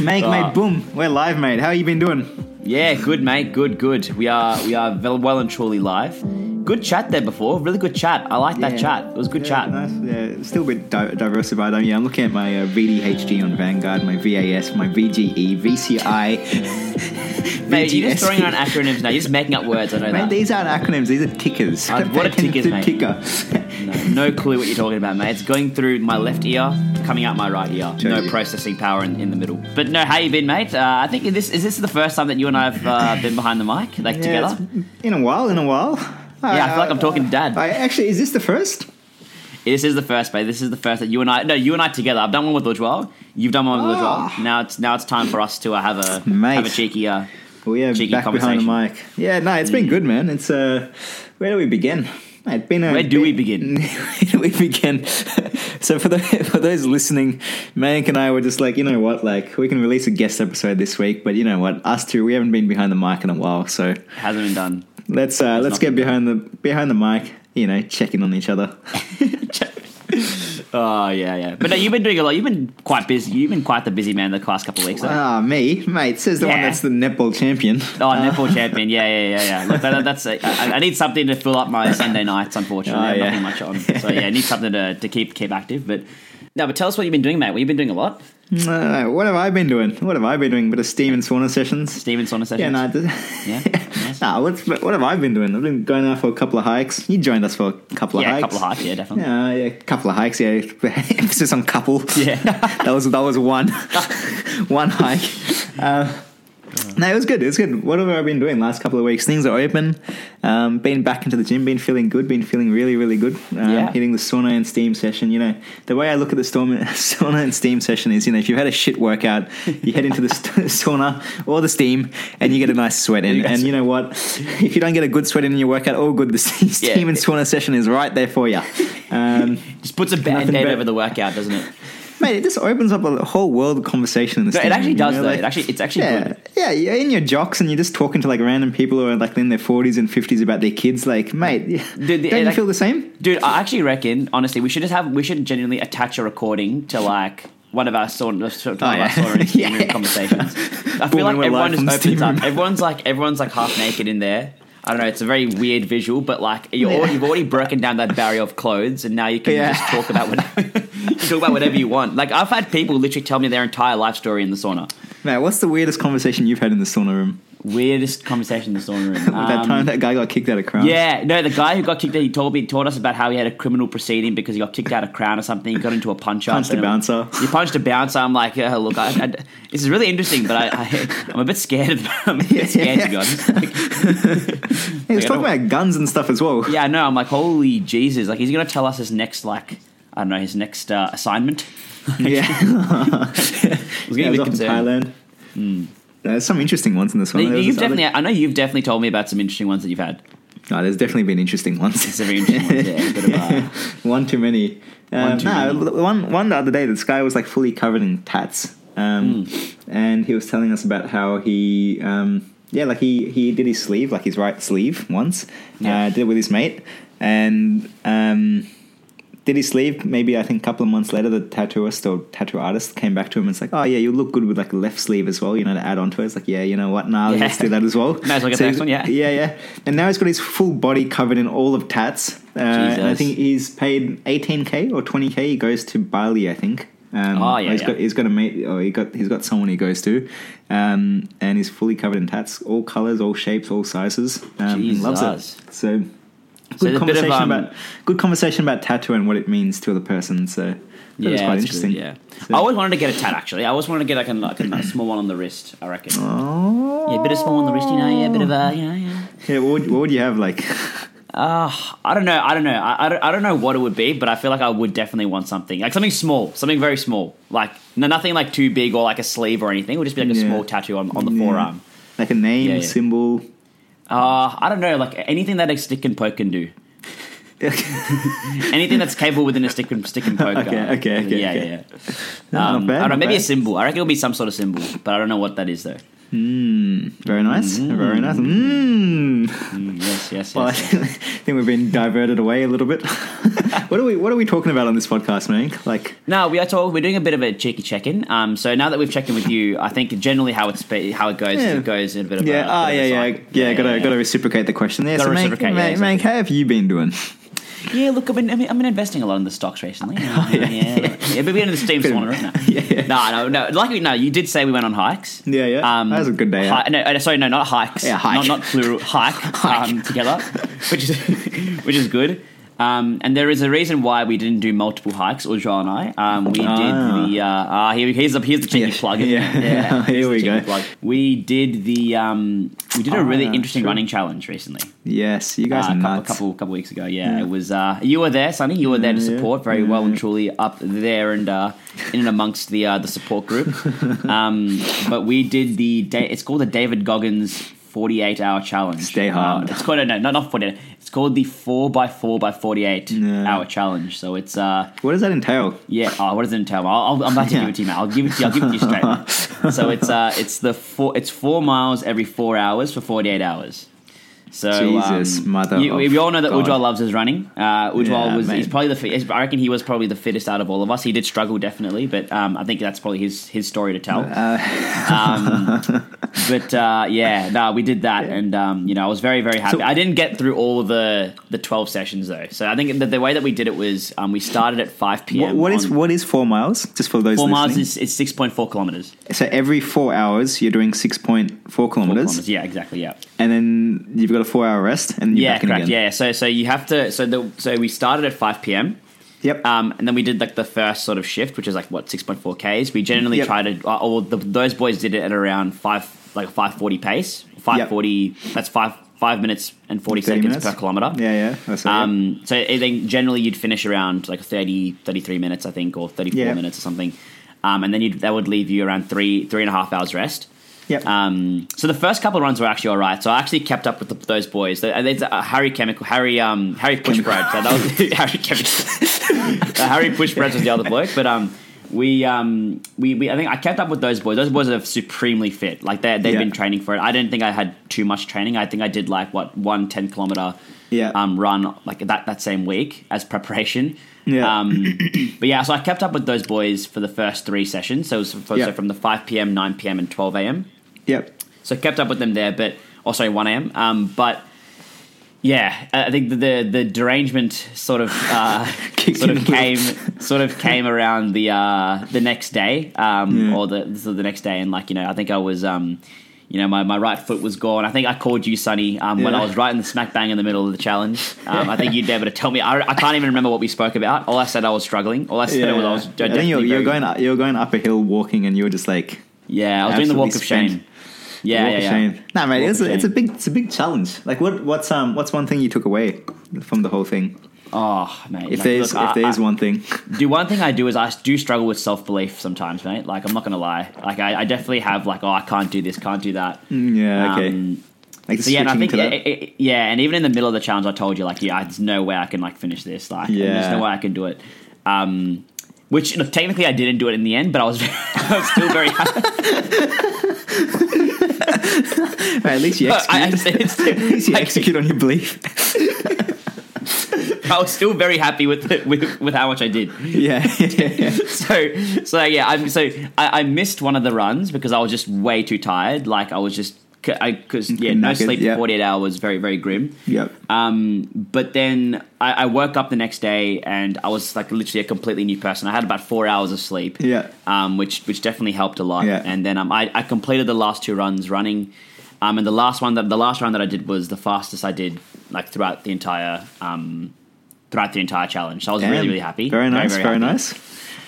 Make, mate, oh. boom. We're live, mate. How you been doing? Yeah, good mate, good, good. We are we are well, well and truly live. Good chat there before, really good chat. I like that chat. It was good yeah, chat. Nice. Yeah, still a bit di- diversified. Um, yeah, I'm looking at my uh, VDHG on Vanguard, my VAS, my VGE, VCI. Mate, you're just throwing around acronyms now. You're just making up words. I know Mate, that. these aren't acronyms. These are tickers. Uh, what are tickers, mate? Ticker. No, no clue what you're talking about, mate. It's going through my left ear, coming out my right ear. No processing power in, in the middle. But no, how you been, mate? Uh, I think this is this the first time that you and I have uh, been behind the mic, like Yeah, together. In a while, in a while. Yeah, I feel like I'm talking to Dad. I, actually, is this the first? This is the first, mate. This is the first that you and I. No, you and I together. I've done one with Ujwal. You've done one with Ah. Ujwal. Now it's now it's time for us to uh, have a Mate. have a cheeky. Uh, yeah, Cheeky back behind the conversation. mic. Yeah, no, it's been good, man. It's uh, where do we begin? It's been a, Where do we begin? Where do we begin? so for the, for those listening, Mank and I were just like, you know what, like we can release a guest episode this week, but you know what, us two, we haven't been behind the mic in a while, so hasn't been done. Let's uh, let's get behind the behind the mic, you know, checking on each other. Oh yeah, yeah. But no, you've been doing a lot. You've been quite busy. You've been quite the busy man the last couple of weeks. though. Ah, me, mate, says the one that's the netball champion. Oh, netball champion. Yeah, yeah, yeah, yeah. Look, that, that's. I, I need something to fill up my Sunday nights. Unfortunately, Oh, I have yeah. nothing much on. So yeah, I need something to, to keep keep active. But no, but tell us what you've been doing, mate. What you've been doing a lot. Uh, what have I been doing? What have I been doing? Bit of steam and sauna sessions. Steven sauna sessions. Yeah, no, Yeah, nice. Nah, what's, what have I been doing? I've been going out for a couple of hikes. You joined us for a couple of hikes. yeah, a couple of hikes. Yeah, definitely. Yeah, yeah, a couple of hikes. Yeah, emphasis on couple. Yeah. that was that was one, one hike. Uh, no, it was good. It was good. What have I been doing last couple of weeks? Things are open. Um, been back into the gym. Been feeling good. Been feeling really, really good. Um, Yeah. Hitting the sauna and steam session. You know, the way I look at the storm, sauna and steam session is, you know, if you've had a shit workout, you head into the sauna or the steam, and you get a nice sweat in. And you know what? If you don't get a good sweat in your workout, all good. The steam and sauna session is right there for you. Um, Just puts a band-aid over the workout, doesn't it? Mate, it just opens up a whole world of conversation in the No, it actually does know, though. like- it actually, it's actually yeah, good. yeah, you're in your jocks and you're just talking to like random people who are like in their 40s and 50s about their kids. Like, mate, Dude, the- don't you like- feel the same? Dude, I actually reckon, honestly, we should just have, we should genuinely attach a recording to like one of our sauna, to one of Oh, yeah. our Yeah. conversations. I Boom, feel like everyone just opens up. Everyone's like, everyone's like half naked in there. I don't know. It's a very weird visual, but like you're Yeah. already, you've already broken down that barrier of clothes, and now you can Yeah. just talk about whatever you talk about whatever you want. Like I've had people literally tell me their entire life story in the sauna. Man, what's the weirdest conversation you've had in the sauna room? Weirdest conversation in the sauna room. that Um, time that guy got kicked out of Crown? Yeah, no, the guy who got kicked out, he told me, told us about how he had a criminal proceeding because he got kicked out of Crown or something. He got into a punch up. Punched a bouncer. He punched a bouncer. I'm like, uh, look, I, I, this is really interesting, but I, I, I'm a bit scared. Of, I'm a bit scared to be honest. Like, He was Like, talking about guns and stuff as well. yeah, I know. I'm like, holy Jesus! Like, he's gonna tell us his next, like, I don't know, his next uh, assignment. Yeah. Was Yeah, getting it was a off bit concerned. Thailand. There's some interesting ones in this one. You- There was You've this other- I know you've definitely told me about some interesting ones that you've had. No, there's definitely been interesting ones. Very interesting ones, yeah. Bit of, uh, one too many. Um, too no, many. one one the other day, this guy was like fully covered in tats, um, Hmm. and he was telling us about how he, um, yeah, like he he did his sleeve, like his right sleeve once, Yeah. uh, did it with his mate, and um, did his sleeve. Maybe I think a couple of months later, the tattooist or tattoo artist came back to him and it's like, oh yeah, you look good with like a left sleeve as well, you know, to add on to it. It's like, yeah, you know what? Nah, Yeah. let's do that as well. Might as well get the next one, yeah. yeah, yeah. And now he's got his full body covered in all of tats. Uh, and I think he's paid 18k or 20k. He goes to Bali, I think. Um, Oh, yeah, he's yeah. got he's got a mate. Or he got he's got someone he goes to, um, and he's fully covered in tats, all colors, all shapes, all sizes. Um, and loves it. So. So Good a bit of, conversation um, about good conversation about tattoo and what it means to the person. So that yeah, was quite interesting. Good, yeah, So- I always wanted to get a tat. Actually, I always wanted to get like a, like a, small one on the wrist. I reckon. Oh, Yeah, a bit of small on the wrist, you know. Yeah, a bit of a, you know, yeah. yeah. What would, what would you have like? Uh, I don't know. I don't know. I, I, don't, I don't know what it would be, but I feel like I would definitely want something like something small, something very small, like no, nothing like too big or like a sleeve or anything. It would just be like a Yeah. small tattoo on, on the Yeah. forearm. like a name, Yeah, yeah. symbol. Uh, I don't know, like anything that a stick and poke can do. Anything that's capable within a stick and stick and poke. Okay, uh, okay, okay, yeah, okay. yeah, yeah. No, not Um, bad, I don't know, not maybe a symbol. I reckon it'll be some sort of symbol, but I don't know what that is though. Mm, very nice. Very nice. Mm. Mm, yes, yes, yes. Well, I yes. think we've been diverted away a little bit. what are we What are we talking about on this podcast, man? Like, No, we are told we're doing a bit of a cheeky check-in. Um, so now that we've checked in with you, I think generally how it's how it goes, Yeah. it goes in a bit of yeah, a, ah, bit of yeah, a yeah, cycle. yeah, Gotta gotta reciprocate the question there. Gotta so, Mank, yeah, exactly. How have you been doing? Yeah, look, I've been, I've been I've been investing a lot in the stocks recently. yeah, yeah, yeah, but we're in the Steam Bit of- Swanner. Yeah, yeah. No, no, no. Like, no, you did say we went on hikes. Yeah, yeah. That was a good day Hi, no, uh, sorry, no, not hikes. Yeah, hike. Not, not plural. Hike, Hike. Um, together, which is which is good. Um, and there is a reason why we didn't do multiple hikes, Ujjwal and I. Um, we Ah. did the uh, uh, here, here's the here's the cheeky Yeah, plug. yeah, yeah. Here we go. Plug. We did the um, we did a really Ah, interesting true. running challenge recently. Yes, you guys Uh, a couple, couple couple weeks ago. Yeah, it was. Uh, you were there, Sonny. You were there to Yeah, support very well and truly up there and uh, in and amongst the uh, the support group. um, but we did the. It's called the David Goggins. 48 hour challenge. Stay hard. Uh, it's called, no, no, not 48. It's called the 4x4 by 48 Yeah. hour challenge. So it's, uh, What does that entail? yeah. Oh, what does it entail? I'll, I'll, I'm about to Yeah. give it to you, man. I'll give it to you. I'll give it to you straight. so it's uh, it's the four. It's four miles every four hours for 48 hours. So Jesus, um, mother you- we all know that God. Ujjwal loves his running. Uh, Ujjwal Yeah, was he's probably the fit, I reckon he was probably the fittest out of all of us. He did struggle definitely, but um, I think that's probably his his story to tell. Uh, Um, but uh, yeah, no, we did that, and um, you know, I was very, very happy. So- I didn't get through all the the twelve sessions though, so I think the, the way that we did it was um, we started at five what, p.m. what is on- what is four miles? Just for those four miles listening. is it's six point four kilometers. so every four hours you're doing six point four kilometers, yeah, exactly, yeah. and then you've got a four hour rest, and you're yeah, back in correct. again. Yeah, so so you have to. So the so we started at five p.m. Yep. Um, and then we did like the first sort of shift, which is like what six point four k's. We generally Yep. try to. Uh, or the, those boys did it at around five, like five forty pace. Five forty. That's five five minutes and forty seconds minutes? per kilometer. yeah, yeah. That's right, yeah. Um, so I think generally you'd finish around like 30, 33 minutes, I think, or thirty four Yeah. minutes or something. Um, and then you'd, that would leave you around three three and a half hours rest. Yep. Um, so the first couple of runs were actually all right. So I actually kept up with the, those boys. They- It's uh, Harry Chemical, Harry, um, Harry Pushbread. So that was Harry Chemical. uh, Harry Pushbread was the other bloke, but um, we, um, we, we, I think I kept up with those boys. Those boys are supremely fit. Like they they've Yeah. been training for it. I didn't think I had too much training. I think I did like what one 10 kilometer Yeah. um, run like that that same week as preparation. Yeah. Um, but yeah, so I kept up with those boys for the first three sessions. So, it was for, Yeah. so from the 5 p.m., 9 p.m., and 12 a.m. yep. So kept up with them there, but also 1 a.m. Um, but yeah, I think the the, the derangement sort of uh, sort of came sort of came around the uh, the next day, um, Yeah. or the the next day, and like you know, I think I was. Um, you know, my, my right foot was gone. I think I called you, Sonny, um, when I was right in the smack bang in the middle of the challenge. Um, I think you'd be able to tell me. I, I can't even remember what we spoke about. All I said I was struggling. All I said Yeah. was I was. I think you're, you're going up, you're going up a hill walking, and you were just like Yeah, I was doing the walk of absolutely shame. Yeah, yeah, yeah. shame. Nah, mate, it's a, it's a big it's a big challenge. Like, what what's um what's one thing you took away from the whole thing? Oh, mate. If like, there's look, if I- there is I- one thing, Do one thing I do is I do struggle with self belief sometimes, mate. Like I'm not gonna lie. Like I, I definitely have like oh I can't do this, can't do that. Mm, yeah, okay. Um, like so yeah, and I think it- it- yeah, and even in the middle of the challenge, I told you like yeah, there's no way I can like finish this. Like there's no way I can do it. Um, which look, technically I didn't do it in the end, but I was I was still very happy. Right, at least you execute. I, I, at least you execute on your belief. I was still very happy with, the, with with how much I did. yeah, yeah, yeah. so so yeah i'm so I, I missed one of the runs because i was just way too tired like i was just because yeah no sleep for 48 hours very very grim Yep. um but then I, I woke up the next day and i was like literally a completely new person i had about four hours of sleep Yeah. um which which definitely helped a lot Yeah. and then um I, I completed the last two runs running um and the last one that the last run that i did was the fastest i did like throughout the entire um throughout the entire challenge so i was really Damn. really happy Very nice. Very, happy. nice.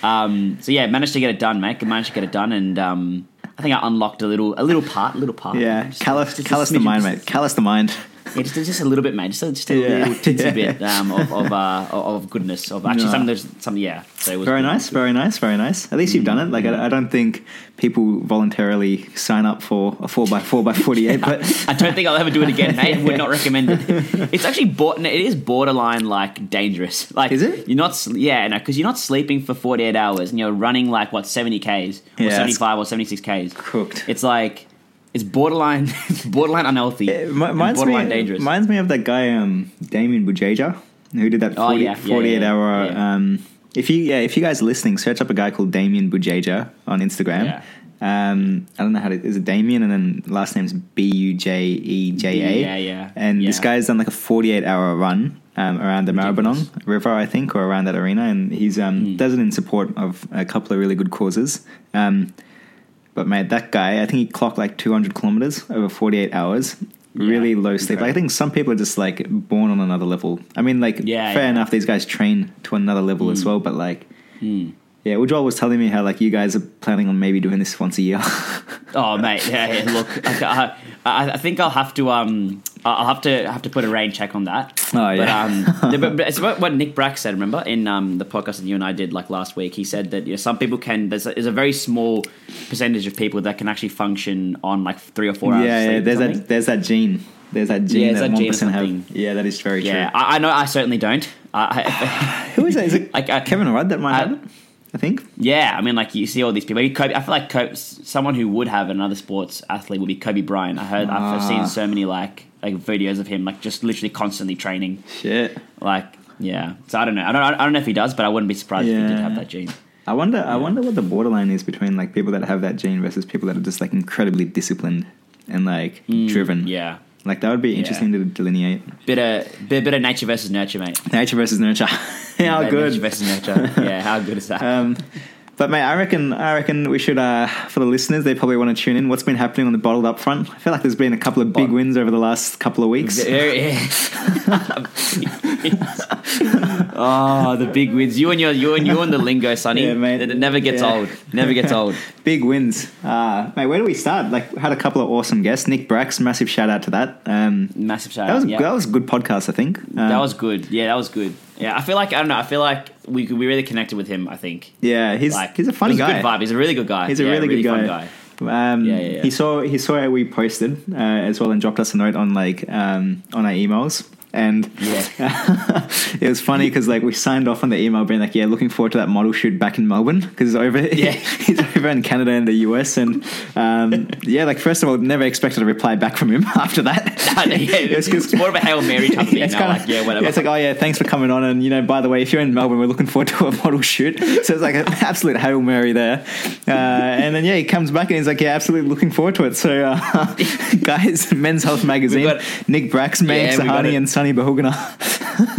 Um, so yeah, managed to get it done, mate. Managed to get it done, and um, I think I unlocked a little, a little part, a little part. Yeah, callous, callous the mind, mate. Callous the mind. Yeah, just, just a little bit, mate. Just a, just a Yeah. little tinsy Yeah. bit um, of of, uh, of goodness. Of actually Yeah. something. There's something. Yeah. So it was Very good. nice, very nice, very nice. At least you've done it. Like I, I don't think people voluntarily sign up for a four x four by forty eight, but I don't think I'll ever do it again, mate. Would not recommend it. It's actually bor- it is borderline like dangerous. Like, Is it? You're not. Yeah, no, because you're not sleeping for 48 hours and you're running like what 70 k's or Yeah, 75 or 76 k's. cooked. It's like it's borderline. It's borderline unhealthy. It mi- and reminds borderline me, dangerous. reminds me of that guy, um, Damien Bujeja. who did that Oh, 40, yeah, yeah, 48 yeah, hour. Um, if you yeah, if you guys are listening, search up a guy called Damien Bujeja on Instagram. Yeah. Um, I don't know how to. Is it Damien and then last name's B U J E J A? Yeah, yeah, And this yeah. guy's done like a 48 hour run um, around the. Maribyrnong River, I think, or around that arena, and he's um, Mm. does it in support of a couple of really good causes. Um, but mate, that guy, I think he clocked like 200 kilometers over 48 hours. Yeah, Really low sleep. Like, I think some people are just like born on another level. I mean, like, Yeah, fair yeah. enough, these guys train to another level as Mm. well, but like, Hmm. yeah, Ujjwal was telling me how like you guys are planning on maybe doing this once a year. Oh mate, yeah, yeah look, I, I, I think I'll have to um, I'll have to have to put a rain check on that. Oh, yeah. But, um, but, but it's what, what Nick Brax said. Remember in um, the podcast that you and I did like last week, he said that you know, some people can. There's a, there's a very small percentage of people that can actually function on like three or four hours. yeah, yeah. There's that. There's that gene. There's that gene Yeah, that one gene have. Yeah, that is very Yeah, true. I, I know. I certainly don't. I, Who is that? Is it Like, uh, Kevin Rudd that might I- have it? I think. yeah, I mean, like you see all these people. Maybe Kobe, I feel like Kobe, someone who would have another sports athlete would be Kobe Bryant. I heard. I've Ah. seen so many like like videos of him like just literally constantly training. Shit. Like, yeah. So I don't know. I don't. I don't know if he does, but I wouldn't be surprised if he did have that gene. I wonder. I wonder what the borderline is between like people that have that gene versus people that are just like incredibly disciplined and like driven. Mm, Yeah. Like that would be Yeah. interesting to delineate. Bit of bit, bit of nature versus nurture, mate. Nature versus nurture. how good. Nature versus nurture. yeah. How good is that? Um, but mate, I reckon I reckon we should uh, for the listeners, they probably want to tune in. What's been happening on the bottled up front? I feel like there's been a couple of big wins over the last couple of weeks. Very- oh, the big wins! You and your you and you and the lingo, Sonny. Yeah, mate. It, it never gets Yeah. old. Never gets old. Big wins. Uh, mate, where do we start? Like, had a couple of awesome guests. Nick Brax, massive shout out to that. Um, Massive shout that was out. yeah. that was a good podcast, I think. Um, That was good. Yeah, that was good. Yeah, I feel like I don't know. I feel like we we really connected with him. I think. yeah. He's Like he's a funny guy. A good vibe. He's a really good guy. He's a Yeah, really, good fun guy. Um, Yeah, yeah, yeah. He saw he saw how we posted uh, as well and dropped us a note on like um, on our emails. And Yeah. it was funny because like we signed off on the email being like, yeah, looking forward to that model shoot back in Melbourne because over Yeah. he's over in Canada and the US and um, yeah, like first of all, never expected a reply back from him after that. yeah, It was it's more of a hail mary type thing. it's now, kinda- like, yeah, whatever. it's like, oh yeah, thanks for coming on, and you know, by the way, if you're in Melbourne, we're looking forward to a model shoot. So it's like an absolute hail mary there. Uh, and then yeah, he comes back and he's like, yeah, absolutely looking forward to it. So uh, guys, Men's Health Magazine, got- Nick Brax, Meg Yeah, Sahani, and Sunny Bahugana.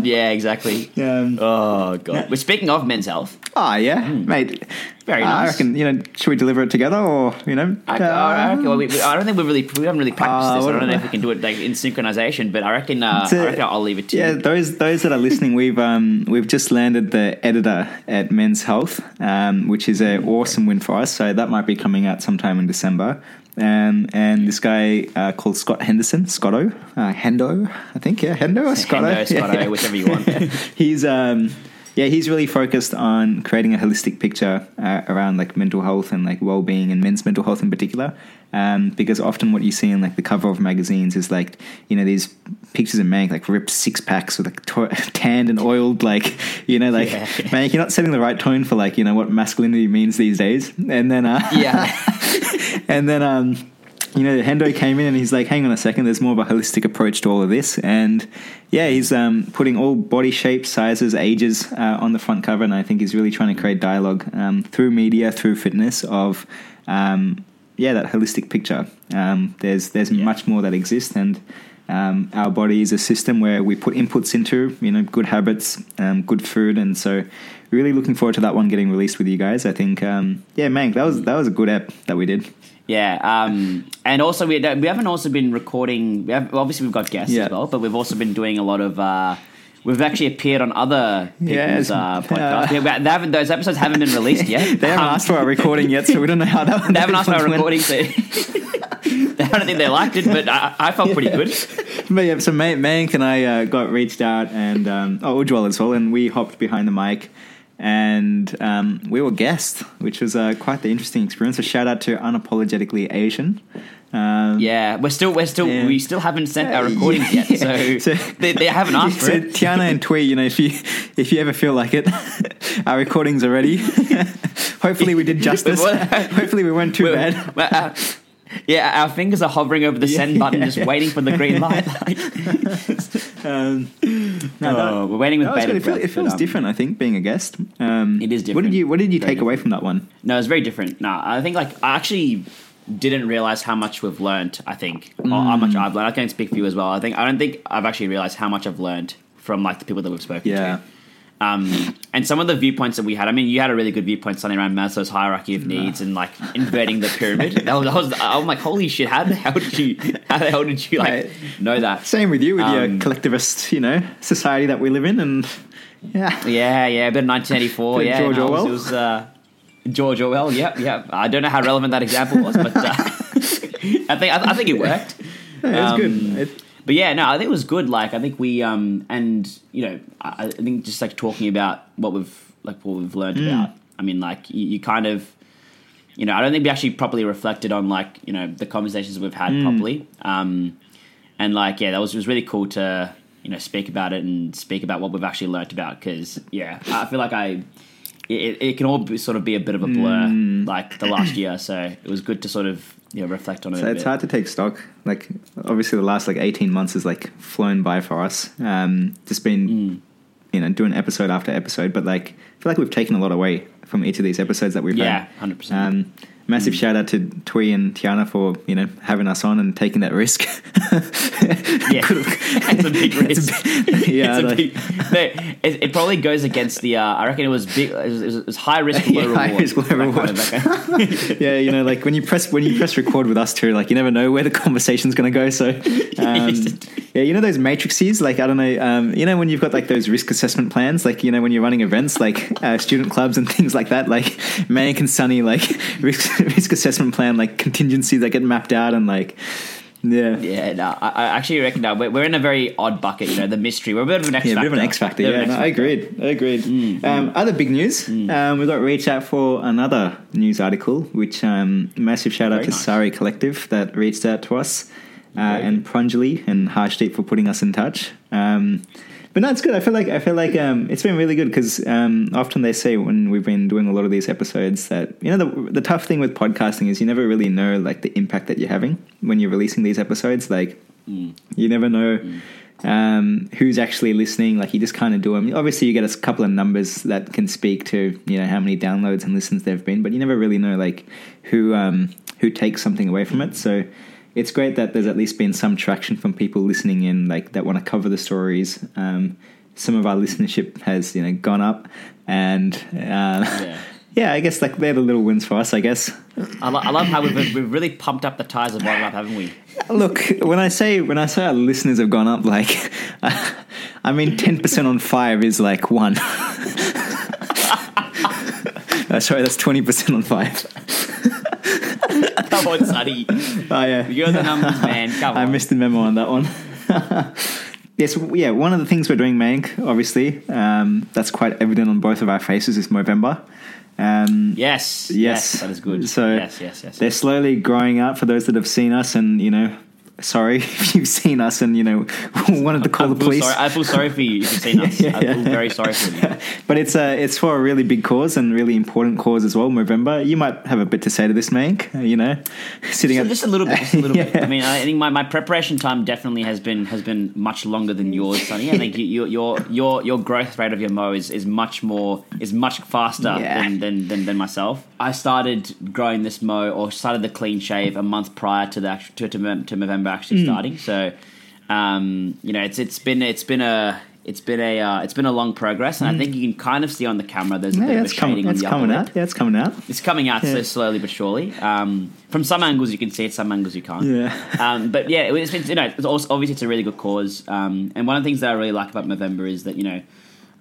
yeah, exactly. Um, Oh god. We're speaking of men's health. oh yeah, mate. Hmm. Very I nice. reckon you know, should we deliver it together or you know? I, uh, I, reckon, well, we, we- I don't think we really we haven't really practiced Uh, this. I don't know if we can do it like in synchronization, but I reckon uh, a- I reckon I'll leave it to you. yeah, you. those those that are listening, we've um, we've just landed the editor at Men's Health, um, which is an awesome win for us. So that might be coming out sometime in December. Um, and this guy uh, called Scott Henderson, Scotto, uh, Hendo, I think, yeah, Hendo or Scotto, Hendo, Scotto, whichever you want. he's um, yeah, he's really focused on creating a holistic picture uh, around like mental health and like well-being and men's mental health in particular. Um, because often what you see in like the cover of magazines is like you know these pictures of men like ripped six packs with like to- tanned and oiled like you know like Yeah. man you're not setting the right tone for like you know what masculinity means these days. And then uh, yeah. and then um you know hendo came in and he's like hang on a second there's more of a holistic approach to all of this and yeah he's um, putting all body shapes sizes ages uh, on the front cover and i think he's really trying to create dialogue um, through media through fitness of um, yeah that holistic picture um, there's there's Yeah. much more that exists and um, our body is a system where we put inputs into you know good habits um, good food and so really looking forward to that one getting released with you guys i think um, yeah man that was that was a good app that we did Yeah, um, and also we we haven't also been recording. We have, obviously, we've got guests Yeah. as well, but we've also been doing a lot of. Uh, we've actually appeared on other people's uh, podcasts. Yeah, they haven't, those episodes haven't been released yet. They haven't Um, asked for our recording yet, so we don't know how that. They haven't asked for our recording, so I don't think they liked it, but I, I felt pretty good. But yeah, so Man- Mank and I uh, got reached out, and um, oh, Ujwal as well, and we hopped behind the mic, and um, we were guests, which was uh, quite the interesting experience. A shout out to unapologetically Asian. Um, Yeah, we're still we're still Yeah. we still haven't sent our Yeah. recordings yet, so, So- they, they haven't asked for so it. Tiana and Twee, you know, if you if you ever feel like it, our recordings are ready. Hopefully, we did justice. Hopefully, we weren't too We're- bad. we're, uh, yeah, our fingers are hovering over the send button, just Yeah. waiting for the green light. Um, no, oh, we're waiting with that bated good. It, feel, breath, it but, feels um, different. I think being a guest. Um, It is What different. did you What did you Very take away from that one? No, it's very different. No, I think like I actually didn't realize how much we've learned. I think or how Mm. much I've learned. I can't speak for you as well. I think I don't think I've actually realized how much I've learned from like the people that we've spoken Yeah. to. Um, and some of the viewpoints that we had. I mean, you had a really good viewpoint, something around Maslow's hierarchy of needs and like inverting the pyramid. That was, that was I'm like, holy shit! How the hell did you? How the hell did you like know that? Same with you with your Um, collectivist, you know, society that we live in, and yeah, Yeah, yeah, a bit of 1984. Yeah, George no, it was- Orwell. It was, uh, George Orwell. Yep, yep. I don't know how relevant that example was, but uh, I think I, I think it worked. Yeah, it's Um, good. It, But yeah, no, I think it was good. Like I think we um and you know I, I think just like talking about what we've like what we've learned Mm. about. I mean, like you, you kind of you know I don't think we actually properly reflected on like you know the conversations we've had Mm. properly. Um, and like yeah, that was it was really cool to you know speak about it and speak about what we've actually learnt about because yeah, I feel like I. It, it can all be, sort of be a bit of a blur, Mm. like the last year. So it was good to sort of you know reflect on it. So it's bit. hard to take stock. Like obviously, the last like eighteen months has like flown by for us. Um, just been Mm. you know doing episode after episode, but like I feel like we've taken a lot away from each of these episodes that we've done. Yeah, had. hundred percent. Massive shout out to Twee and Tiana for you know having us on and taking that risk. Yeah, it's a big risk. yeah, it's a big, no, it, it probably goes against the. Uh, I reckon it was big. It was, it was high risk, low Yeah, reward. high risk, low reward. kind yeah, you know, like when you press when you press record with us too, like you never know where the conversation's going to go. So, um, yeah, you know those matrices, like I don't know, um, you know when you've got like those risk assessment plans, like you know when you're running events, like uh, student clubs and things like that, like Manic and Sunny, like risk risk assessment plan, like contingencies that get mapped out and like. Yeah. yeah, no, I, I actually reckon no, we're, we're in a very odd bucket. You know, the mystery. We're a bit of an X Yeah, a factor. bit of an X factor. Yeah, no, I agreed. I agreed. um, other big news. Um, we got reach out for another news article, which um, massive shout out to nice. Sari Collective that reached out to us, uh, and Pranjali and Harsh Deep for putting us in touch. Um, but no, it's good. I feel like I feel like um, it's been really good because um, often they say when we've been doing a lot of these episodes that you know the the tough thing with podcasting is you never really know like the impact that you're having when you're releasing these episodes. Like Mm. you never know um, who's actually listening. Like you just kind of do them. Obviously, you get a couple of numbers that can speak to you know how many downloads and listens there've been, but you never really know like who um, who takes something away from it. So it's great that there's at least been some traction from people listening in, like that want to cover the stories. Um, some of our listenership has you know gone up, and uh, yeah. Yeah. I guess like they're the little wins for us. I guess. I, lo- I love how we've, we've really pumped up the tires of Bottom Up, haven't we? Look, when I say when I say our listeners have gone up, like I mean ten percent on five is like one. Uh, sorry, that's twenty percent on five. Come on, Sonny. Oh yeah, You're the numbers man. Come on. I missed the memo on that one. yes, yeah. One of the things we're doing, Mank, obviously, um, that's quite evident on both of our faces is Movember. Um, Yes, Yes. yes, that is good. So yes, yes, yes. they're slowly growing out for those that have seen us, and you know, sorry if you've seen us and you know wanted to call I the police. Sorry, I feel sorry for you if you've seen us. Yeah, I yeah. feel very sorry for you. but it's uh, it's for a really big cause and really important cause as well. Movember, you might have a bit to say to this, Mank. uh, You know, sitting Just, at just a little bit, just a little bit. I mean, I think my, my preparation time definitely has been has been much longer than yours, Sonny. I think you, you, your your your growth rate of your mo is, is much more is much faster than, than, than than myself. I started growing this mo or started the clean shave a month prior to the to to, to November actually Hmm. starting. So, um, you know, it's it's been it's been a it's been a uh, it's been a long progress, and I think you can kind of see on the camera there's a Hmm. yeah, bit of a it's coming, shading on it's the coming lip. out. Yeah, it's coming out. It's coming out so slowly but surely. Um, from some angles you can see it, some angles you can't. Yeah. Um, but yeah, it's been you know it's also, obviously it's a really good cause. Um, and one of the things that I really like about Movember is that you know.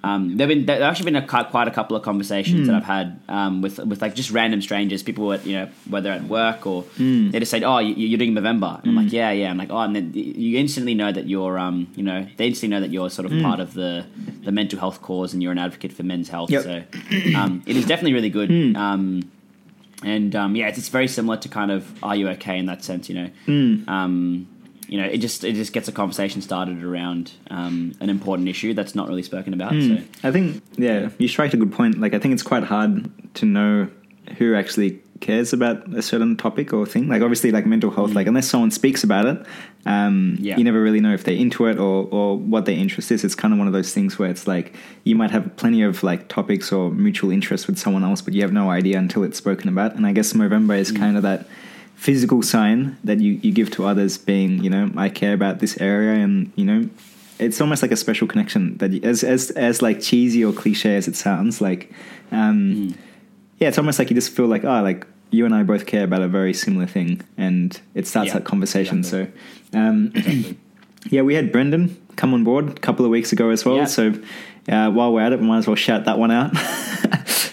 Um, there've been there've actually been a, quite a couple of conversations Hmm. that I've had um, with with like just random strangers, people at you know whether at work or Hmm. they just say, "Oh, you, you're doing Movember," and I'm like, "Yeah, yeah." I'm like, "Oh," and then you instantly know that you're um you know they instantly know that you're sort of part of the the mental health cause and you're an advocate for men's health. Hmm. Yep. So um, it is definitely really good. Um, and um, yeah, it's, it's very similar to kind of "Are you okay?" in that sense, you know. Hmm. Um, you know, it just it just gets a conversation started around um, an important issue that's not really spoken about. Hmm. So I think, yeah, you strike a good point. Like, I think it's quite hard to know who actually cares about a certain topic or thing. Like obviously, like mental health, like unless someone speaks about it, um, Yeah. you never really know if they're into it or or what their interest is. It's kind of one of those things where it's like you might have plenty of like topics or mutual interest with someone else, but you have no idea until it's spoken about. And I guess Movember is kind of that physical sign that you, you give to others being you know i care about this area and you know it's almost like a special connection that you, as as as like cheesy or cliche as it sounds like um yeah it's almost like you just feel like oh like you and i both care about a very similar thing and it starts Yeah, that conversation exactly. so um yeah we had brendan come on board a couple of weeks ago as well Yeah. so uh, while we're at it we might as well shout that one out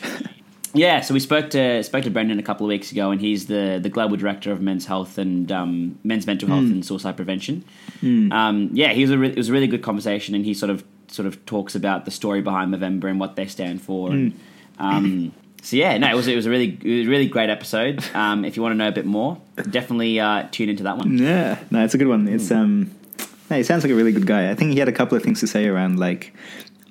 Yeah, so we spoke to spoke to Brendan a couple of weeks ago, and he's the the global director of men's health and um, men's mental health Hmm. and suicide prevention. Um, yeah, he was a re- it was a really good conversation, and he sort of sort of talks about the story behind Movember and what they stand for. And, Hmm. um, so yeah, no, it was it was a really it was a really great episode. Um, if you want to know a bit more, definitely uh, tune into that one. Yeah, no, it's a good one. It's um, no, he sounds like a really good guy. I think he had a couple of things to say around like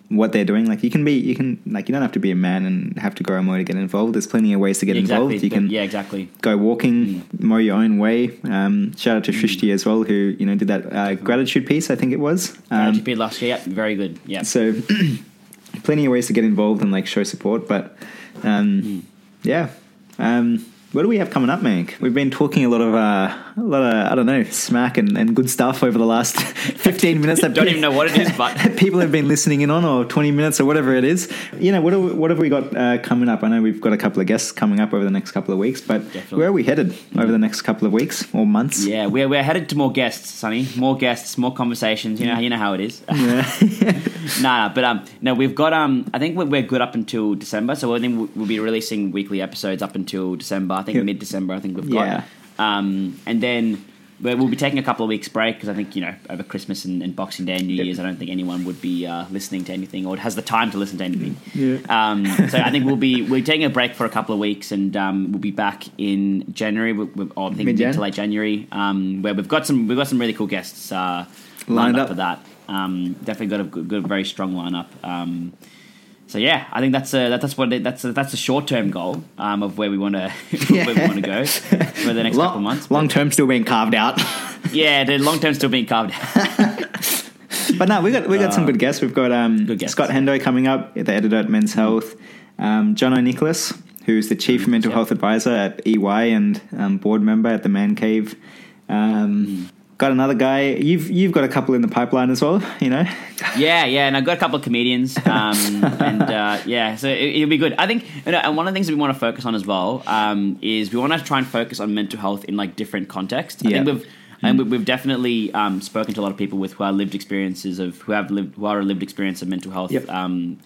what they're doing. Like you can be, you can like you don't have to be a man and have to grow a mo to get involved. There's plenty of ways to get exactly. involved. You can yeah, exactly. go walking, mow your own way. Um, shout out to Shrishti as well, who you know did that uh, gratitude piece. I think it was. Um, Um, last year, yeah, very good. Yeah, so plenty of ways to get involved and like show support. But um, yeah, um, what do we have coming up, Mank? We've been talking a lot of uh, a lot of I don't know smack and, and good stuff over the last fifteen minutes. That don't even know what it is, but people have been listening in on, or twenty minutes, or whatever it is. You know, what we, what have we got uh, coming up? I know we've got a couple of guests coming up over the next couple of weeks, but Definitely. where are we headed over the next couple of weeks or months? Yeah, we're, we're headed to more guests, Sonny. More guests, more conversations. You know, you know how it is. Yeah. nah, but um, no, we've got um, I think we're, we're good up until December. So I think we'll- we'll be releasing weekly episodes up until December. I think Yep. mid December. I think we've got. Yeah. Um, and then we'll be taking a couple of weeks break because I think you know over Christmas and, and Boxing Day and New Yep. Year's, I don't think anyone would be uh, listening to anything or has the time to listen to anything. Yeah. Um, so I think we'll be we're taking a break for a couple of weeks, and um, we'll be back in January. We, we, or I think Mid-Jan? to late January, um, where we've got some we've got some really cool guests uh, lined, Lined up up. for that. Um, definitely got a good, good, very strong lineup. Um, so yeah, I think that's a, that's what it, that's a, that's a short term goal um, of where we want to where we want to go for the next couple of months. Long term still being carved out. yeah, the long term still being carved. out. But no, we got we got some good guests. We've got um, Uh, guests. Scott Hendo coming up, the editor at Men's Health. Um, John O'Nicholas, who's the chief mental yeah. health advisor at EY and um, board member at the Man Cave. Um, Got another guy. You've you've got a couple in the pipeline as well. You know. Yeah, yeah, and I've got a couple of comedians, um, and uh, yeah, so it, it'll be good. I think, you know, and one of the things that we want to focus on as well um, is we want to try and focus on mental health in like different contexts. I Yeah. think we've. And we- we've definitely um, spoken to a lot of people with who are lived experiences of who have lived who are a lived experience of mental health. Yep. Um,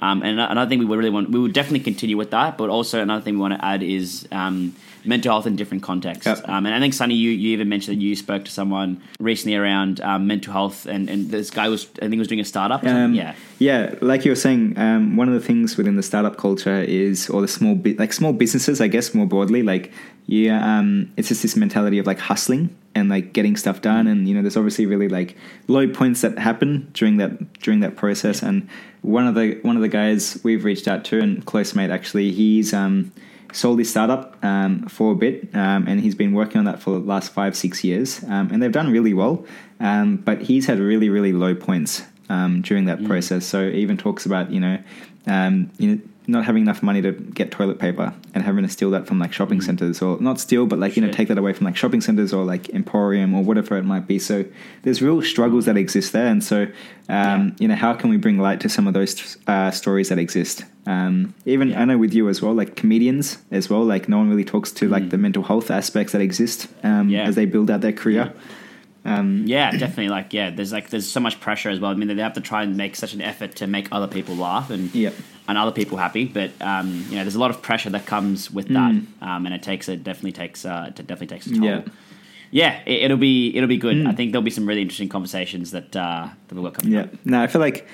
um, and another thing we would really want, we would definitely continue with that. But also another thing we want to add is um, mental health in different contexts. Yep. Um, and I think Sunny, you, you even mentioned that you spoke to someone recently around um, mental health, and, and this guy was I think was doing a startup. Um, yeah, yeah, like you were saying, um, one of the things within the startup culture is, or the small, bu- like small businesses, I guess more broadly, like yeah, um, it's just this mentality of like hustling and like getting stuff done, and you know, there's obviously really like low points that happen during that during that process. And one of the one of the guys we've reached out to, and close mate actually, he's um, sold his startup um, for a bit, um, and he's been working on that for the last five six years, um, and they've done really well. Um, but he's had really really low points um, during that process. So he even talks about you know, um, you know, not having enough money to get toilet paper and having to steal that from like shopping centers or not steal, but like you know, take that away from like shopping centers or like Emporium or whatever it might be. So there's real struggles that exist there, and so um, you know, how can we bring light to some of those uh, stories that exist? Um, even Yeah. I know with you as well, like comedians as well. Like no one really talks to like the mental health aspects that exist um, Yeah. as they build out their career. Um, yeah, definitely. Like, yeah, there's like there's so much pressure as well. I mean, they have to try and make such an effort to make other people laugh and Yep. And other people happy. But um, you know, there's a lot of pressure that comes with that, um, and it takes it definitely takes uh, it definitely takes a toll. Mm. Yeah. Yeah, it, it'll be it'll be good. Mm. I think there'll be some really interesting conversations that uh, that we'll come. Yeah. No, I feel like,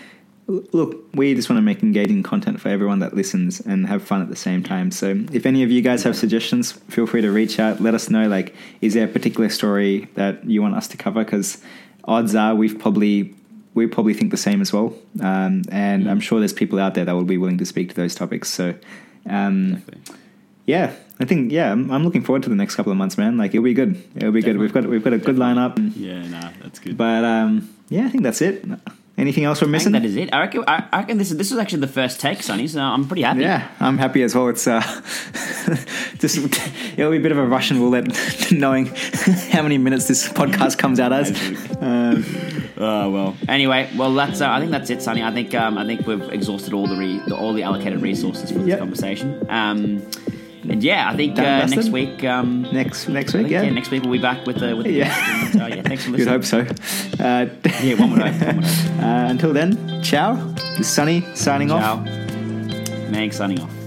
look, we just want to make engaging content for everyone that listens and have fun at the same time. So if any of you guys have suggestions, feel free to reach out. Let us know, like, is there a particular story that you want us to cover? Because odds are we've probably. We probably think the same as well, um, and I'm sure there's people out there that will be willing to speak to those topics. So, um, yeah, I think yeah, I'm, I'm looking forward to the next couple of months, man. Like it'll be good. It'll be good. We've got we've got a good lineup. Yeah, nah, that's good. But um, yeah, I think that's it. Anything else we're I missing? think that is it. I reckon, I, I reckon this is this was actually the first take, Sonny. So I'm pretty happy. Yeah, I'm happy as well. It's uh, just it'll be a bit of a Russian roulette, knowing how many minutes this podcast comes out as. Um, Oh well. Anyway, well that's uh, I think that's it, Sonny. I think um, I think we've exhausted all the, re- the all the allocated resources for this Yep. conversation. Um, and yeah, I think uh, next week. Um, next next week, think, yeah, yeah, next week we'll be back with the with the Yeah. And, uh, yeah, thanks for You'd hope so. Uh, Yeah, one would hope. One would hope. uh, until then, ciao. This is Sunny signing off. Ciao. Meg signing off.